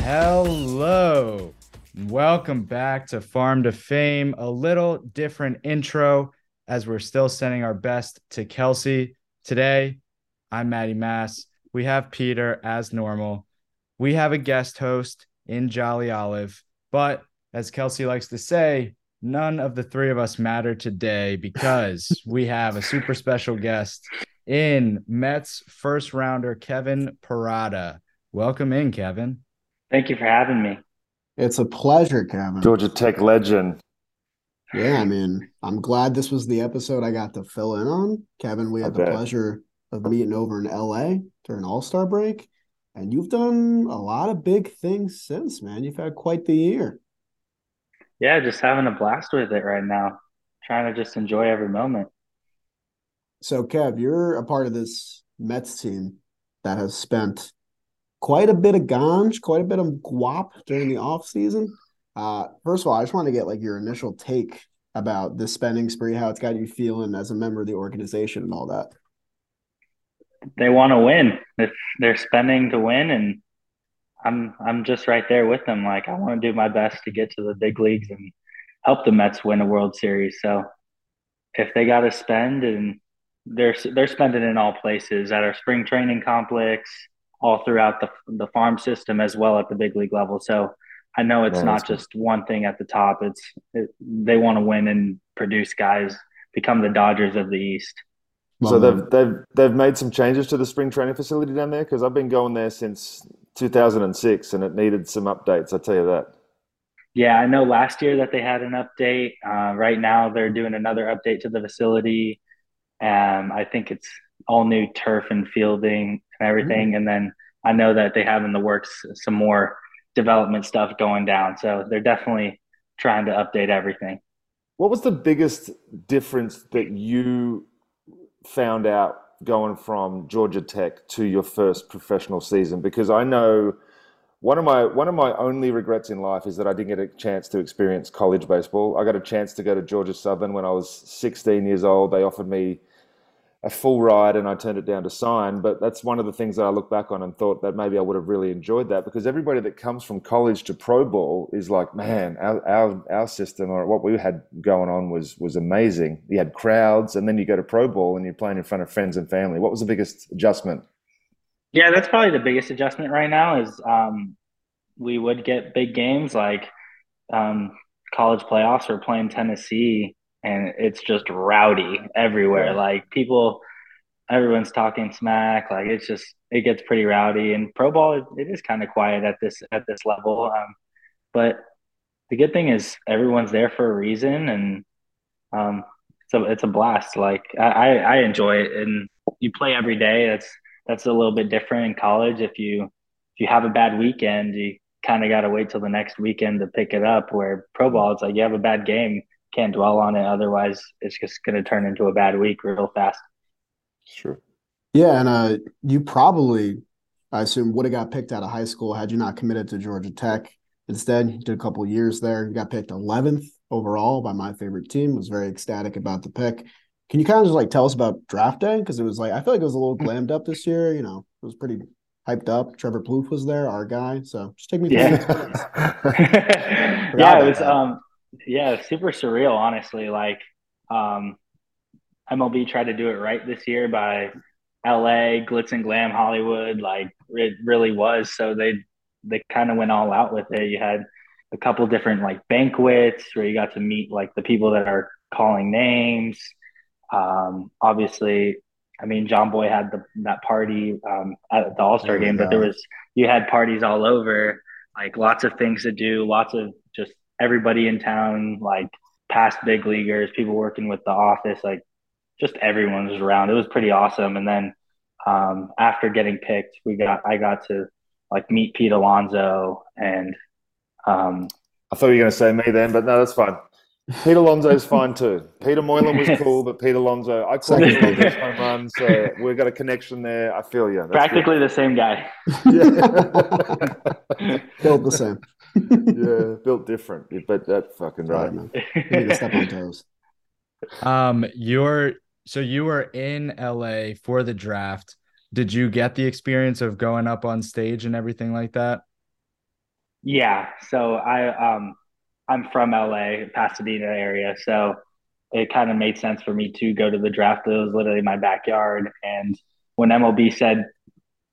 Hello. Welcome back to Farm to Fame. A little different intro as we're still sending our best to Kelsey. Today, I'm Maddie Mass. We have Peter as normal. We have a guest host in Jolly Olive, but as Kelsey likes to say, none of the three of us matter today because we have a super special guest in Mets first rounder Kevin Parada. Welcome in, Kevin. Thank you for having me. It's a pleasure, Kevin. Georgia Tech legend. Yeah, I mean, I'm glad this was the episode I got to fill in on. Kevin, we had the pleasure of meeting over in LA during All Star break, and you've done a lot of big things since, man. You've had quite the year. Yeah, just having a blast with it right now. Trying to just enjoy every moment. So, Kev, you're a part of this Mets team that has spent quite a bit of ganj, quite a bit of guap during the off season. Uh, first of all, I just want to get like your initial take about the spending spree, how it's got you feeling as a member of the organization and all that. They want to win. If they're spending to win, and I'm I'm just right there with them. Like I want to do my best to get to the big leagues and help the Mets win a World Series. So if they got to spend, and they're they're spending in all places at our spring training complex, all throughout the the farm system as well at the big league level. So I know it's not just one thing at the top. It's it, they want to win and produce guys, become the Dodgers of the East. So they've they've they've made some changes to the spring training facility down there because I've been going there since 2006 and it needed some updates. I tell you that. Yeah, I know last year that they had an update. Uh, right now they're doing another update to the facility. Um, I think it's all new turf and fielding and everything. Mm-hmm. And then I know that they have in the works some more development stuff going down. So they're definitely trying to update everything. What was the biggest difference that you found out going from Georgia Tech to your first professional season? Because I know one of my one of my only regrets in life is that I didn't get a chance to experience college baseball. I got a chance to go to Georgia Southern when I was 16 years old. They offered me a full ride and I turned it down to sign. But that's one of the things that I look back on and thought that maybe I would have really enjoyed that because everybody that comes from college to pro ball is like, man, our our, our system or what we had going on was was amazing. You had crowds and then you go to pro ball and you're playing in front of friends and family. What was the biggest adjustment? Yeah, that's probably the biggest adjustment right now is um, we would get big games like um, college playoffs or playing Tennessee and it's just rowdy everywhere. Like people, everyone's talking smack. Like it's just it gets pretty rowdy. And pro ball, it is kind of quiet at this at this level. Um, but the good thing is everyone's there for a reason, and um, so it's a blast. Like I, I enjoy it, and you play every day. That's that's a little bit different in college. If you if you have a bad weekend, you kind of got to wait till the next weekend to pick it up. Where pro ball, it's like you have a bad game, can't dwell on it. Otherwise, it's just going to turn into a bad week real fast. Sure. Yeah, and uh, you probably, I assume, would have got picked out of high school had you not committed to Georgia Tech. Instead, you did a couple years there. You got picked 11th overall by my favorite team. Was very ecstatic about the pick. Can you kind of just like tell us about draft day? Because it was like I feel like it was a little glammed up this year. You know, it was pretty hyped up. Trevor Plouffe was there, our guy. So just take me. Yeah. yeah, it was. Um, yeah, super surreal, honestly. Like, um, MLB tried to do it right this year by LA, glitz and glam Hollywood. Like, it really was. So they they kind of went all out with it. You had a couple different like banquets where you got to meet like the people that are calling names. Um, obviously, I mean, John Boy had the, that party um, at the All Star oh, game, but there was you had parties all over, like lots of things to do, lots of just everybody in town, like past big leaguers, people working with the office, like just everyone was around. It was pretty awesome. And then um, after getting picked, we got I got to like meet Pete Alonso and um, I thought you were going to say me then, but no, that's fine. Pete Alonso's fine too. Peter Moylan was cool, but Pete Alonso, I call him home runs. So we've got a connection there. I feel you. That's Practically good. the same guy. built the same. Yeah, built different, but that fucking right. man. You need to step on toes. Um, you're so you were in LA for the draft. Did you get the experience of going up on stage and everything like that? Yeah. So I um I'm from LA, Pasadena area, so it kind of made sense for me to go to the draft. It was literally my backyard, and when MLB said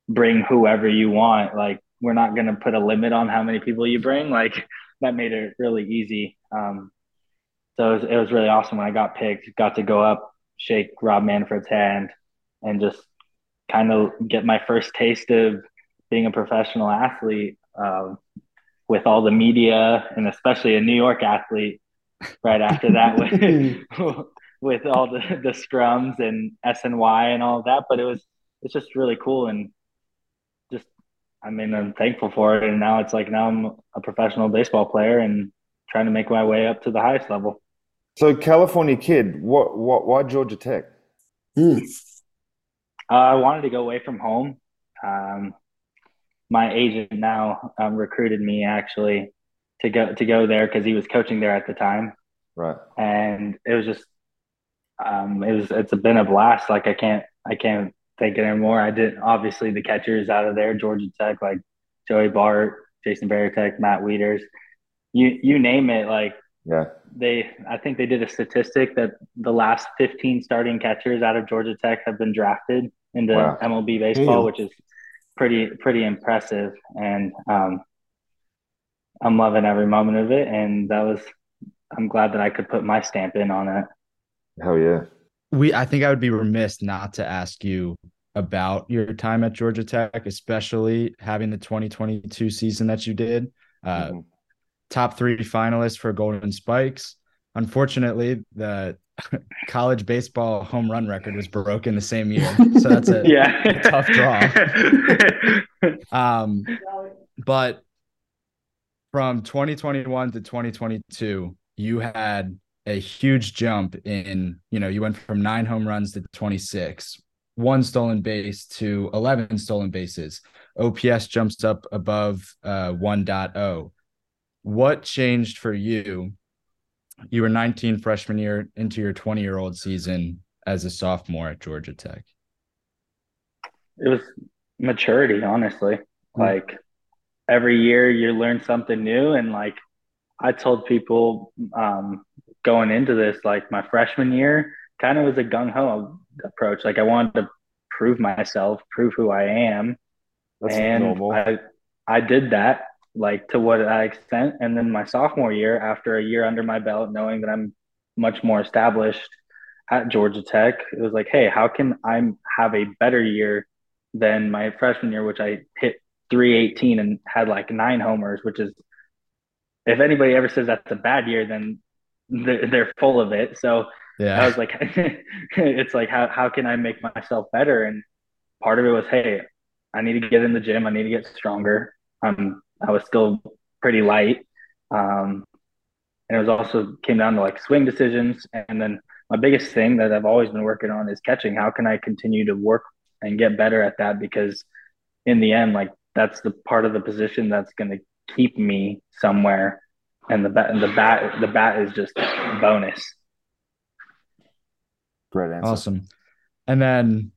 bring whoever you want, like we're not going to put a limit on how many people you bring, like that made it really easy. Um, so it was, it was really awesome when I got picked. Got to go up, shake Rob Manfred's hand, and just kind of get my first taste of being a professional athlete. Um, with all the media and especially a New York athlete right after that with with all the, the scrums and SNY and all of that. But it was it's just really cool and I mean I'm thankful for it and now it's like now I'm a professional baseball player and trying to make my way up to the highest level. So California kid, what what why Georgia Tech? Hmm. Uh, I wanted to go away from home. Um, my agent now um, recruited me actually to go to go there because he was coaching there at the time. Right. And it was just um, it was it's been a blast. Like I can't I can't think anymore. I didn't obviously the catchers out of there, Georgia Tech, like Joey Bart, Jason Varitek, Matt Wieters, you you name it. Like yeah, they I think they did a statistic that the last 15 starting catchers out of Georgia Tech have been drafted into wow. MLB baseball, Damn. which is pretty pretty impressive, and um, I'm loving every moment of it. And that was I'm glad that I could put my stamp in on it. Hell yeah. We I think I would be remiss not to ask you about your time at Georgia Tech, especially having the 2022 season that you did. Uh, mm-hmm. Top three finalists for Golden Spikes. Unfortunately, the college baseball home run record was broken the same year. So that's a, yeah. a tough draw. um, but from 2021 to 2022, you had a huge jump in, you know, you went from nine home runs to 26, one stolen base to 11 stolen bases. OPS jumps up above uh, 1.0. What changed for you you were 19 freshman year into your 20 year old season as a sophomore at Georgia Tech? It was maturity, honestly. Mm-hmm. Like every year you learn something new. And like I told people um, going into this, like my freshman year kind of was a gung ho approach. Like I wanted to prove myself, prove who I am. That's and normal. I, I did that like to what extent. And then my sophomore year, after a year under my belt, knowing that I'm much more established at Georgia Tech, it was like, hey, how can I have a better year than my freshman year, which I hit 318 and had like nine homers, which is, if anybody ever says that's a bad year, then they're, they're full of it. So yeah. I was like, it's like, how, how can I make myself better? And part of it was, hey, I need to get in the gym. I need to get stronger. I'm I was still pretty light. Um, and it was also came down to like swing decisions. And then my biggest thing that I've always been working on is catching. How can I continue to work and get better at that? Because in the end, like that's the part of the position that's going to keep me somewhere. And the bat, the bat, the bat is just bonus. Great answer. Awesome. And then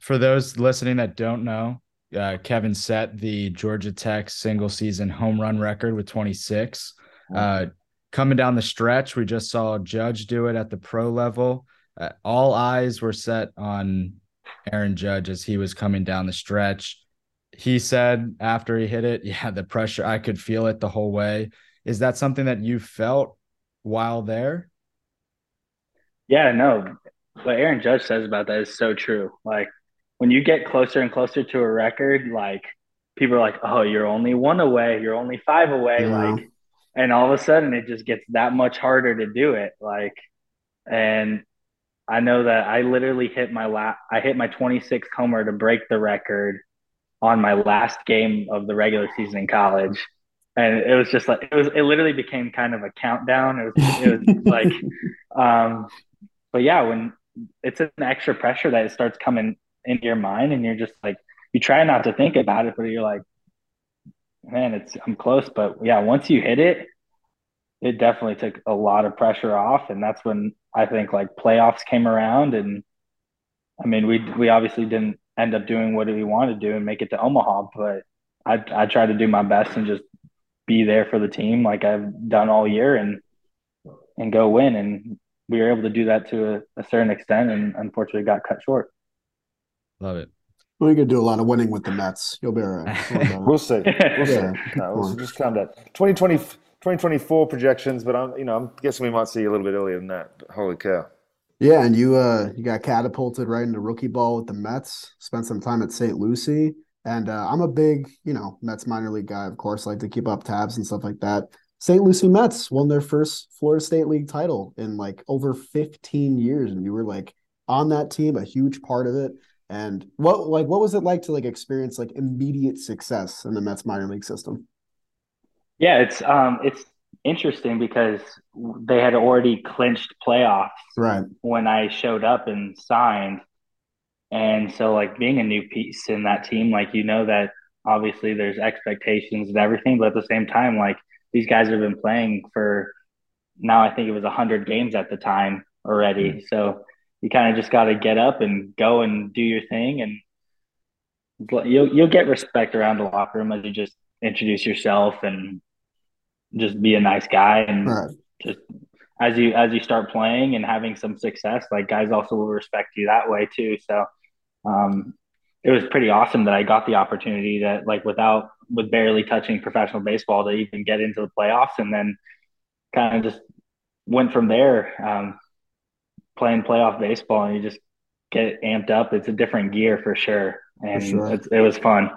for those listening that don't know, uh, Kevin set the Georgia Tech single season home run record with 26. Uh, coming down the stretch, we just saw Judge do it at the pro level. Uh, all eyes were set on Aaron Judge as he was coming down the stretch. He said after he hit it, yeah, the pressure, I could feel it the whole way. Is that something that you felt while there? Yeah, no. What Aaron Judge says about that is so true. Like when you get closer and closer to a record, like people are like, "Oh, you're only one away. You're only five away." Yeah. Like, and all of a sudden, it just gets that much harder to do it. Like, and I know that I literally hit my last. I hit my 26th homer to break the record on my last game of the regular season in college. And it was just like it was it literally became kind of a countdown. It was it was like um but yeah, when it's an extra pressure that it starts coming into your mind and you're just like you try not to think about it, but you're like, man, it's I'm close. But yeah, once you hit it, it definitely took a lot of pressure off. And that's when I think like playoffs came around and I mean we we obviously didn't end up doing what we wanted to do and make it to Omaha, but I I tried to do my best and just be there for the team like I've done all year and and go win and we were able to do that to a, a certain extent and unfortunately got cut short. Love it. We could do a lot of winning with the Mets. You'll be all right. we'll see. We'll see. No, we'll just calm down. 2020, 2024 projections, but I'm you know I'm guessing we might see a little bit earlier than that. Holy cow! Yeah, and you uh you got catapulted right into rookie ball with the Mets. Spent some time at St. Lucie, and uh, I'm a big you know Mets minor league guy. Of course, like to keep up tabs and stuff like that. St. Lucie Mets won their first Florida State League title in like over 15 years, and you were like on that team, a huge part of it. And what like what was it like to like experience like immediate success in the Mets minor league system? Yeah, it's um it's interesting because they had already clinched playoffs right when I showed up and signed. And so like being a new piece in that team, like you know that obviously there's expectations and everything, but at the same time, like these guys have been playing for now I think it was hundred games at the time already. Mm-hmm. So you kind of just got to get up and go and do your thing and you'll you'll get respect around the locker room as you just introduce yourself and just be a nice guy and right. just as you as you start playing and having some success like guys also will respect you that way too so um, it was pretty awesome that I got the opportunity that like without with barely touching professional baseball to even get into the playoffs and then kind of just went from there um, playing playoff baseball and you just get amped up. It's a different gear for sure, and for sure. it was fun.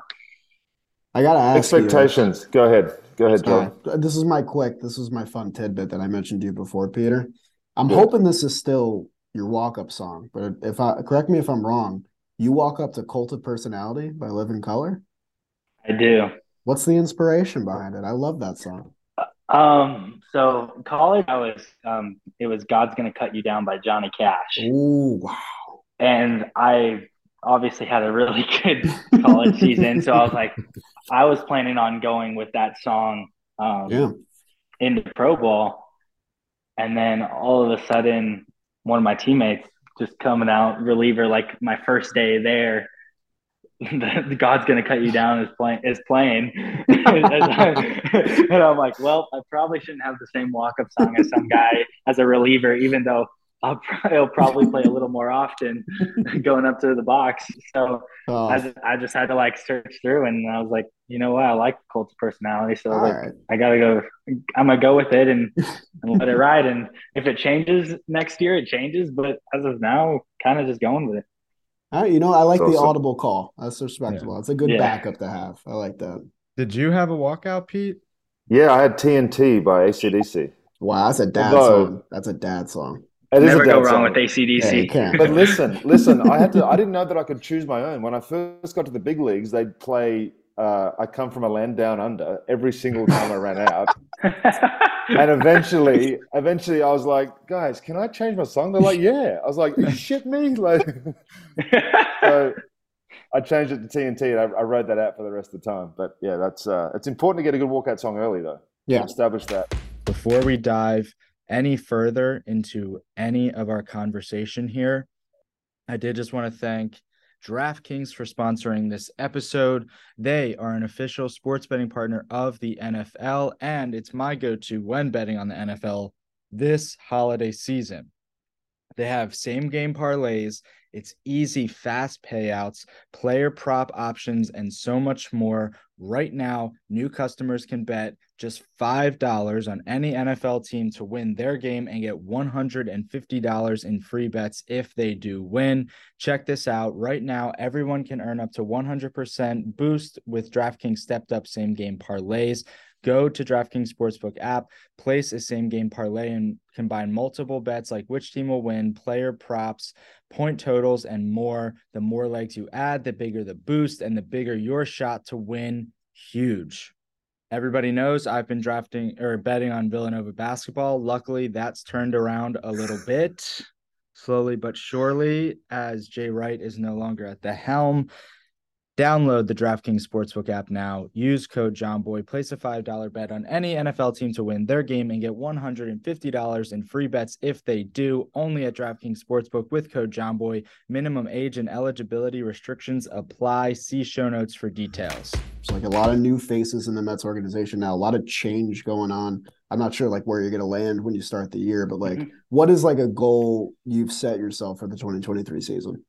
I gotta ask expectations. You, Go ahead. Go ahead, Joe. Uh, this is my quick. This is my fun tidbit that I mentioned to you before, Peter. I'm hoping this is still your walk-up song, but if I correct me if I'm wrong, you walk up to "Cult of Personality" by Living Colour. I do. What's the inspiration behind it? I love that song. Um, so college, I was, um, it was God's Gonna Cut You Down by Johnny Cash. Oh, wow. And I obviously had a really good college season. So I was like, I was planning on going with that song um, yeah. into Pro Bowl. And then all of a sudden, one of my teammates just coming out reliever, like my first day there, the God's gonna cut you down is playing is playing, and I'm like, well, I probably shouldn't have the same walk up song as some guy as a reliever, even though I'll, I'll probably play a little more often going up to the box. So oh. I, just, I just had to like search through, and I was like, you know what, I like Colt's personality, so like, right. I gotta go. I'm gonna go with it and, and let it ride. And if it changes next year, it changes. But as of now, kind of just going with it. All right, you know, I like the audible call. That's respectable. Yeah. It's a good yeah. backup to have. I like that. Did you have a walkout, Pete? Yeah, I had TNT by ACDC. Wow, that's a dad Although, song. That's a dad song. It Never go wrong song. with ACDC. Yeah, but listen, listen, I had to I didn't know that I could choose my own. When I first got to the big leagues, they'd play uh, I come from a land down under every single time I ran out. and eventually, eventually, I was like, guys, can I change my song? They're like, yeah. I was like, shit me, like. so I changed it to TNT, and I, I, rode that out for the rest of the time. But yeah, that's uh, it's important to get a good walkout song early, though. Yeah, establish that. Before we dive any further into any of our conversation here, I did just want to thank DraftKings for sponsoring this episode. They are an official sports betting partner of the NFL, and it's my go to when betting on the NFL this holiday season. They have same game parlays, it's easy, fast payouts, player prop options, and so much more. Right now, new customers can bet just $5 on any NFL team to win their game and get $150 in free bets if they do win. Check this out. Right now, everyone can earn up to 100% boost with DraftKings stepped up same game parlays. Go to DraftKings Sportsbook app, place a same game parlay, and combine multiple bets like which team will win, player props, point totals, and more. The more legs you add, the bigger the boost, and the bigger your shot to win. Huge. Everybody knows I've been drafting or betting on Villanova basketball. Luckily, that's turned around a little bit slowly but surely as Jay Wright is no longer at the helm. Download the DraftKings Sportsbook app now. Use code JOHNBOY. Place a $5 bet on any NFL team to win their game and get $150 in free bets if they do. Only at DraftKings Sportsbook with code JOHNBOY. Minimum age and eligibility restrictions apply. See show notes for details. There's like a lot of new faces in the Mets organization now, a lot of change going on. I'm not sure like where you're going to land when you start the year, but like, mm-hmm. what is like a goal you've set yourself for the 2023 season?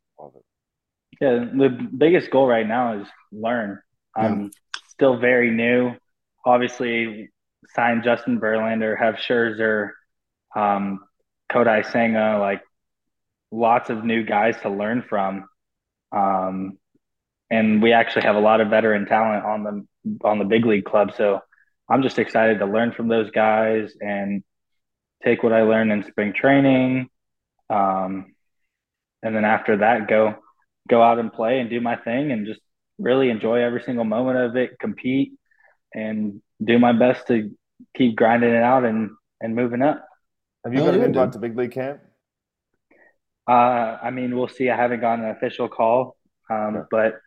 Yeah, the biggest goal right now is learn. I'm still very new. Obviously, signed Justin Verlander, have Scherzer, um, Kodai Senga, like lots of new guys to learn from. Um, and we actually have a lot of veteran talent on the on the big league club. So I'm just excited to learn from those guys and take what I learned in spring training. Um, and then after that, go go out and play and do my thing and just really enjoy every single moment of it, compete and do my best to keep grinding it out and, and moving up. Have you got an invite to big league camp? Uh, I mean, we'll see. I haven't gotten an official call, um, but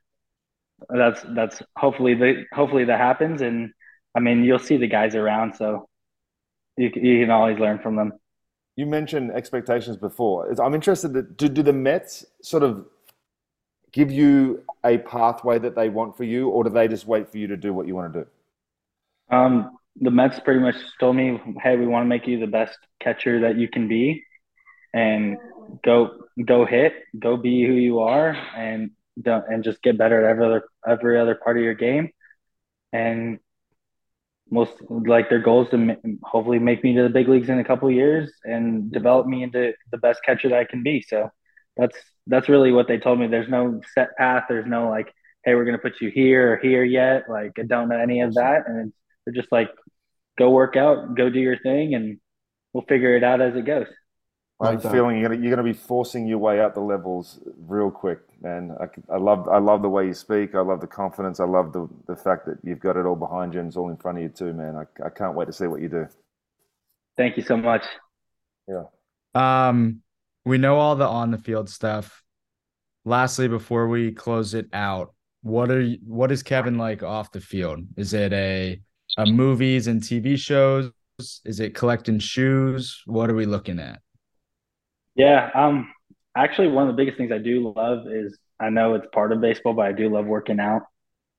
that's that's hopefully the hopefully that happens. And I mean, you'll see the guys around, so you you can always learn from them. You mentioned expectations before. I'm interested. To, do do the Mets sort of give you a pathway that they want for you, or do they just wait for you to do what you want to do? Um, the Mets pretty much told me, "Hey, we want to make you the best catcher that you can be, and go go hit, go be who you are, and don't and just get better at every other every other part of your game, and." Most like their goals to hopefully make me to the big leagues in a couple years and develop me into the best catcher that I can be. So that's that's really what they told me. There's no set path. There's no like, hey, we're gonna put you here or here yet. Like I don't know any of that, and they're just like, go work out, go do your thing, and we'll figure it out as it goes. I'm feeling you're gonna, you're gonna be forcing your way up the levels real quick, man. I, I love I love the way you speak. I love the confidence. I love the the fact that you've got it all behind you and it's all in front of you too, man. I, I can't wait to see what you do. Thank you so much. Yeah. Um, we know all the on the field stuff. Lastly, before we close it out, what are you, what is Kevin like off the field? Is it a, a movies and TV shows? Is it collecting shoes? What are we looking at? Yeah, um, actually, one of the biggest things I do love is I know it's part of baseball, but I do love working out.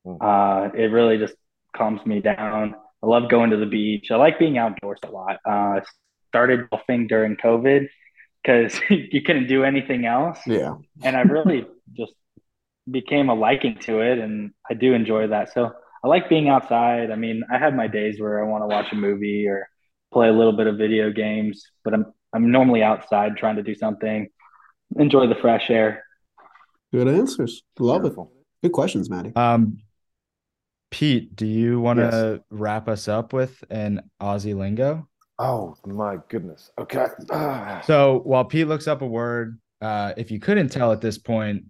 Hmm. Uh, it really just calms me down. I love going to the beach. I like being outdoors a lot. Uh, started golfing during COVID because you couldn't do anything else. Yeah. And I really just became a liking to it and I do enjoy that. So I like being outside. I mean, I have my days where I want to watch a movie or play a little bit of video games, but I'm I'm normally outside trying to do something, enjoy the fresh air. Good answers. Love Beautiful. it. Good questions, Maddie. Um Pete, do you want to yes. wrap us up with an Aussie lingo? Oh my goodness. Okay. so while Pete looks up a word, uh, if you couldn't tell at this point,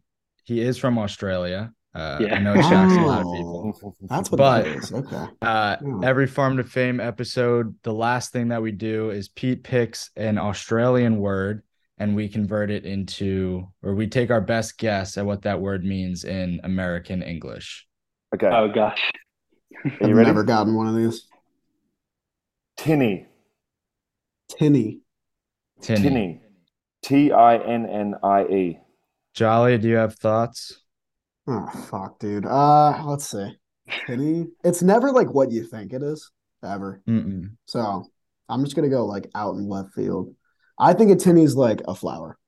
he is from Australia. Uh, yeah. I know it shocks oh, a lot of people. Oh, that's what but, that is. Okay. Uh, yeah. Every Farm to Fame episode, the last thing that we do is Pete picks an Australian word and we convert it into, or we take our best guess at what that word means in American English. Okay. Oh gosh. I've never gotten one of these. Tinny. Tinny. Tinny. Tinny. T I N N I E. Jolly, do you have thoughts? Oh fuck, dude. Uh let's see. Tinny. It's never like what you think it is, ever. Mm-mm. So I'm just gonna go like out in left field. I think a tinny's like a flower.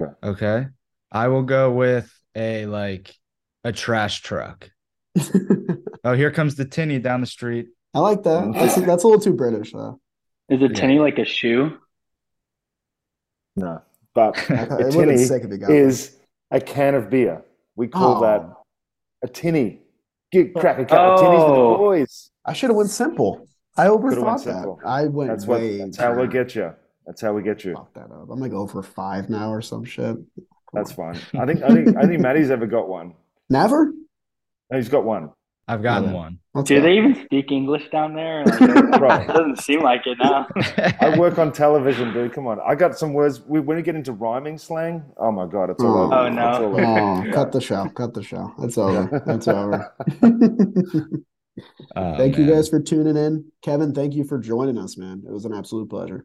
Okay. Okay. I will go with a like a trash truck. oh, here comes the tinny down the street. I like that. That's that's a little too British though. Is a tinny yeah. like a shoe? No, but a tinny is a can of beer. We call oh. that a tinny. Get crack a cup oh. of tinnies with the oh. boys. I should have went simple. I Could've overthought went that. simple. I went That's what. way. That's how we get you. That's how we get you. Fuck that up. I'm gonna go for five now or some shit. That's fine. I think. I think. I think Maddie's ever got one. Never. No, he's got one. I've gotten Yeah. one. Let's Do they even speak English down there? Like, it doesn't seem like it now. I work on television, dude. Come on. I got some words. We, when we get into rhyming slang, oh my god, it's all Oh. over. Oh, no. Oh, over. Oh, cut the show. Cut the show. It's over. It's over. Oh, thank you guys for tuning in. Kevin, thank you for joining us, man. It was an absolute pleasure.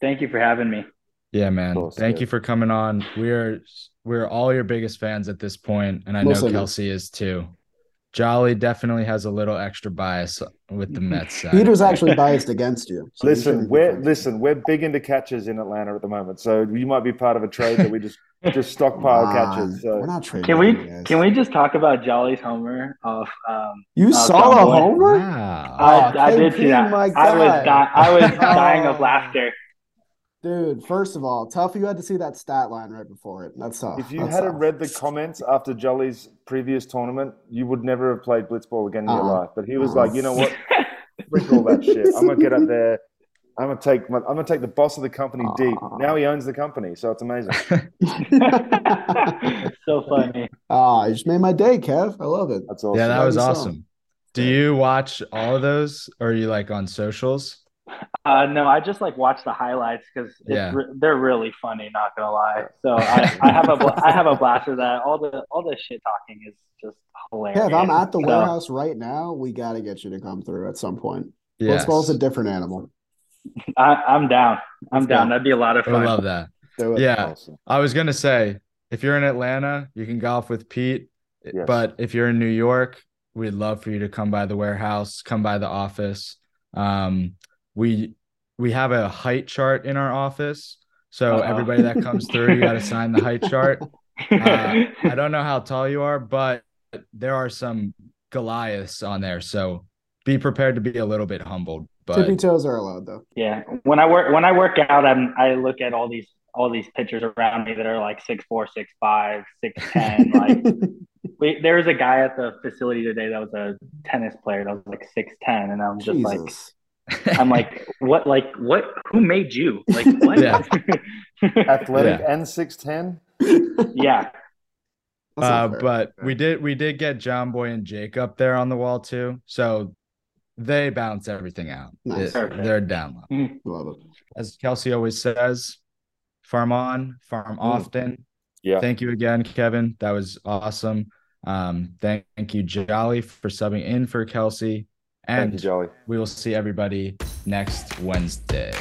Thank you for having me. Yeah, man. course, Thank yeah. you for coming on. We're we're all your biggest fans at this point, and I know Most of them. Kelsey is too. Jolly definitely has a little extra bias with the Mets side. Peter's actually biased against you. so Listen, we're listen. We're big into catches in Atlanta at the moment, so you might be part of a trade that we just just stockpile Come catches. So We're not trading. Can we guys. can we just talk about Jolly's homer off? Um, You Oh, saw John a homer? Wow. I, Oh, I did see that. I was di- I was dying of laughter. Dude, first of all, tough you had to see that stat line right before it. That's tough. if you That's hadn't tough. read the comments after Jolly's previous tournament, you would never have played blitzball again in your Uh-uh. life. But he was Uh-uh. like, you know what? Freak all that shit. I'm gonna get up there. I'm gonna take my, I'm gonna take the boss of the company deep. Now he owns the company, so it's amazing. so funny. Ah, you just made my day, Kev. I love it. That's awesome. yeah, that was you some. awesome. Do you watch all of those, or are you like on socials? Uh, no, I just like watch the highlights because Yeah. re- they're really funny. Not gonna lie. So I, I have a bl- I have a blast with that. All the all the shit talking is just hilarious. Kev, I'm at the So, warehouse right now. We got to get you to come through at some point. Yes. Blitzball's a different animal. I, I'm down. I'm Let's down. go. That'd be a lot of fun. I love that. Do. Yeah. Awesome. I was gonna say if you're in Atlanta, you can golf with Pete. Yes. But if you're in New York, we'd love for you to come by the warehouse, come by the office. Um, we we have a height chart in our office, so Uh-oh. everybody that comes through, you got to sign the height chart. Uh, I don't know how tall you are, but there are some Goliaths on there, so be prepared to be a little bit humbled. But Tippy But toes are allowed, though. Yeah. When I work when I work out, I'm I look at all these all these pictures around me that are like six four, six five, six ten. Like we, there was a guy at the facility today that was a tennis player that was like six ten, and I'm just like Jesus. I'm like what like what who made you like what Yeah. Athletic and six ten. yeah uh, but we did we did get John Boy and Jake up there on the wall too, so they balance everything out. Nice. It- they're down low. Love it. As Kelsey always says, farm on, farm often. Yeah. Thank you again, Kevin. That was awesome. Um, thank, thank you, Jolly, for subbing in for Kelsey. Thank And you, Jolly. we will see everybody next Wednesday.